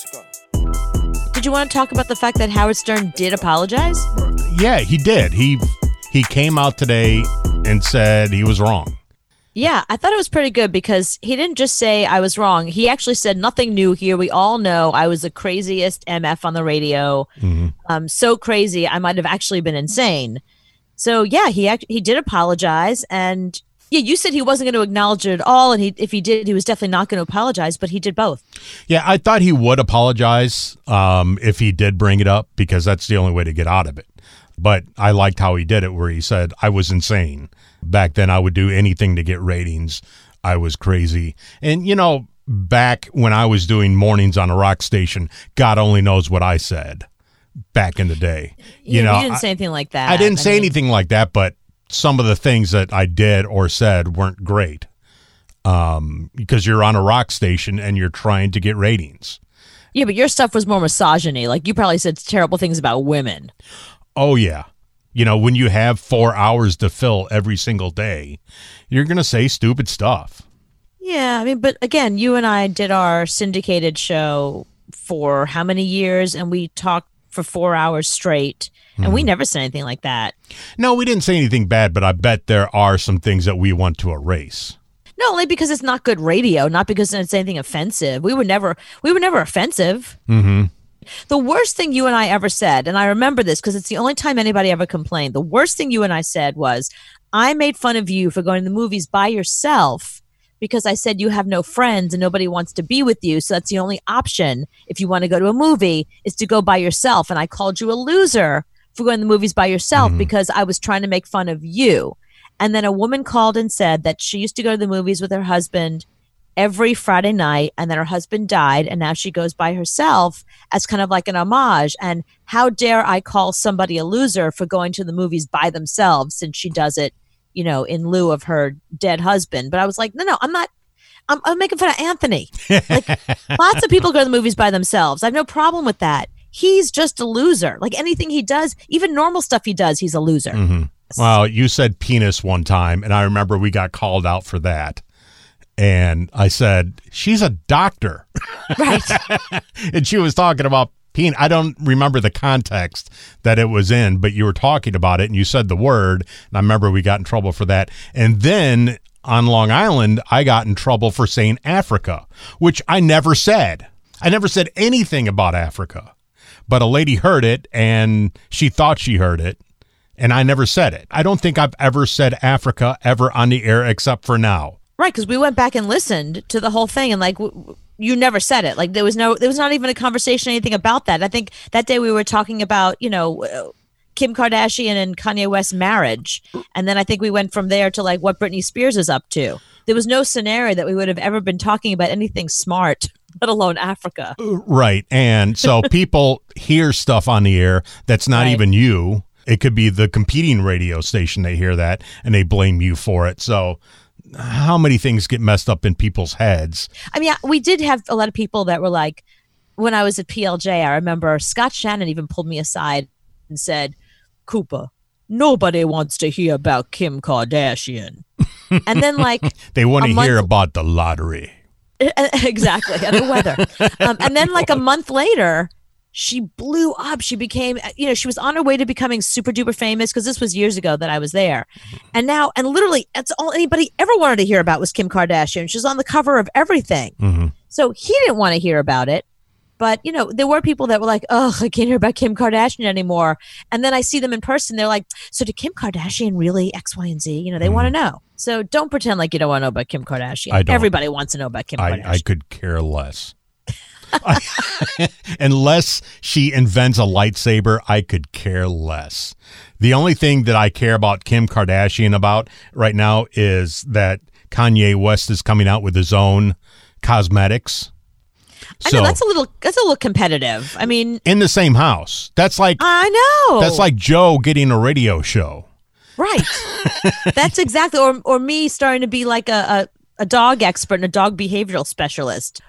Let's go. Did you want to talk about the fact that Howard Stern did apologize? Yeah, he did. He he came out today and said he was wrong. Yeah, I thought it was pretty good because he didn't just say I was wrong. He actually said nothing new here. We all know I was the craziest MF on the radio. Mm-hmm. Um, so crazy, I might have actually been insane. So yeah, he act- he did apologize, and yeah, you said he wasn't going to acknowledge it at all, and he if he did, he was definitely not going to apologize. But he did both. Yeah, I thought he would apologize um, if he did bring it up because that's the only way to get out of it. But I liked how he did it, where he said, I was insane. Back then, I would do anything to get ratings. I was crazy. And, you know, back when I was doing mornings on a rock station, God only knows what I said back in the day. You Yeah, know, you didn't I- say anything like that. I didn't say mean, anything like that, but some of the things that I did or said weren't great. Um, because you're on a rock station and you're trying to get ratings. Yeah, but your stuff was more misogyny. Like you probably said terrible things about women. Oh yeah. You know, when you have 4 hours to fill every single day, you're going to say stupid stuff. Yeah, I mean, but again, you and I did our syndicated show for how many years, and we talked for four hours straight, and Mm-hmm. we never said anything like that. No, we didn't say anything bad, but I bet there are some things that we want to erase. Not only because it's not good radio, not because it's anything offensive. We were never, we were never offensive. Mhm. The worst thing you and I ever said, and I remember this because it's the only time anybody ever complained. The worst thing you and I said was, I made fun of you for going to the movies by yourself because I said you have no friends and nobody wants to be with you. So that's the only option if you want to go to a movie is to go by yourself. And I called you a loser for going to the movies by yourself mm-hmm. because I was trying to make fun of you. And then a woman called and said that she used to go to the movies with her husband every Friday night, and then her husband died, and now she goes by herself as kind of like an homage. And how dare I call somebody a loser for going to the movies by themselves since she does it, you know, in lieu of her dead husband? But I was like, no, no, I'm not. I'm, I'm making fun of Anthony. Like lots of people go to the movies by themselves. I have no problem with that. He's just a loser. Like anything he does, even normal stuff he does, he's a loser. Mm-hmm. Well, you said penis one time, and I remember we got called out for that. And I said, she's a doctor. Right. and she was talking about I don't remember the context that it was in, but you were talking about it and you said the word. And I remember we got in trouble for that. And then on Long Island, I got in trouble for saying Africa, which I never said. I never said anything about Africa. But a lady heard it and she thought she heard it. And I never said it. I don't think I've ever said Africa ever on the air except for now. Right, because we went back and listened to the whole thing, and like w- you never said it. Like there was no, there was not even a conversation, anything about that. I think that day we were talking about, you know, uh, Kim Kardashian and Kanye West's marriage, and then I think we went from there to like what Britney Spears is up to. There was no scenario that we would have ever been talking about anything smart, let alone Africa. Right. And so people hear stuff on the air that's not Right. even you. It could be the competing radio station. They hear that and they blame you for it. So, how many things get messed up in people's heads? I mean, we did have a lot of people that were like, when I was at PLJ, I remember Scott Shannon even pulled me aside and said, Cooper, nobody wants to hear about Kim Kardashian. and then, like, They want to month- hear about the lottery. exactly, and the weather. Um, and then, like, a month later, she blew up. She became, you know, she was on her way to becoming super duper famous because this was years ago that I was there. And now, and literally, that's all anybody ever wanted to hear about was Kim Kardashian. She's on the cover of everything. hmm So he didn't want to hear about it. But, you know, there were people that were like, oh, I can't hear about Kim Kardashian anymore. And then I see them in person. They're like, so did Kim Kardashian really X, Y, and Z? You know, they want to know. So don't pretend like you don't want to know about Kim Kardashian. Mm-hmm. Everybody wants to know about Kim I, Kardashian. I could care less. Unless she invents a lightsaber, I could care less. The only thing that I care about Kim Kardashian about right now is that Kanye West is coming out with his own cosmetics. I know that's a little that's a little competitive. I mean, in the same house. That's like I know. that's like Joe getting a radio show. right. that's exactly or or me starting to be like a, a a dog expert and a dog behavioral specialist.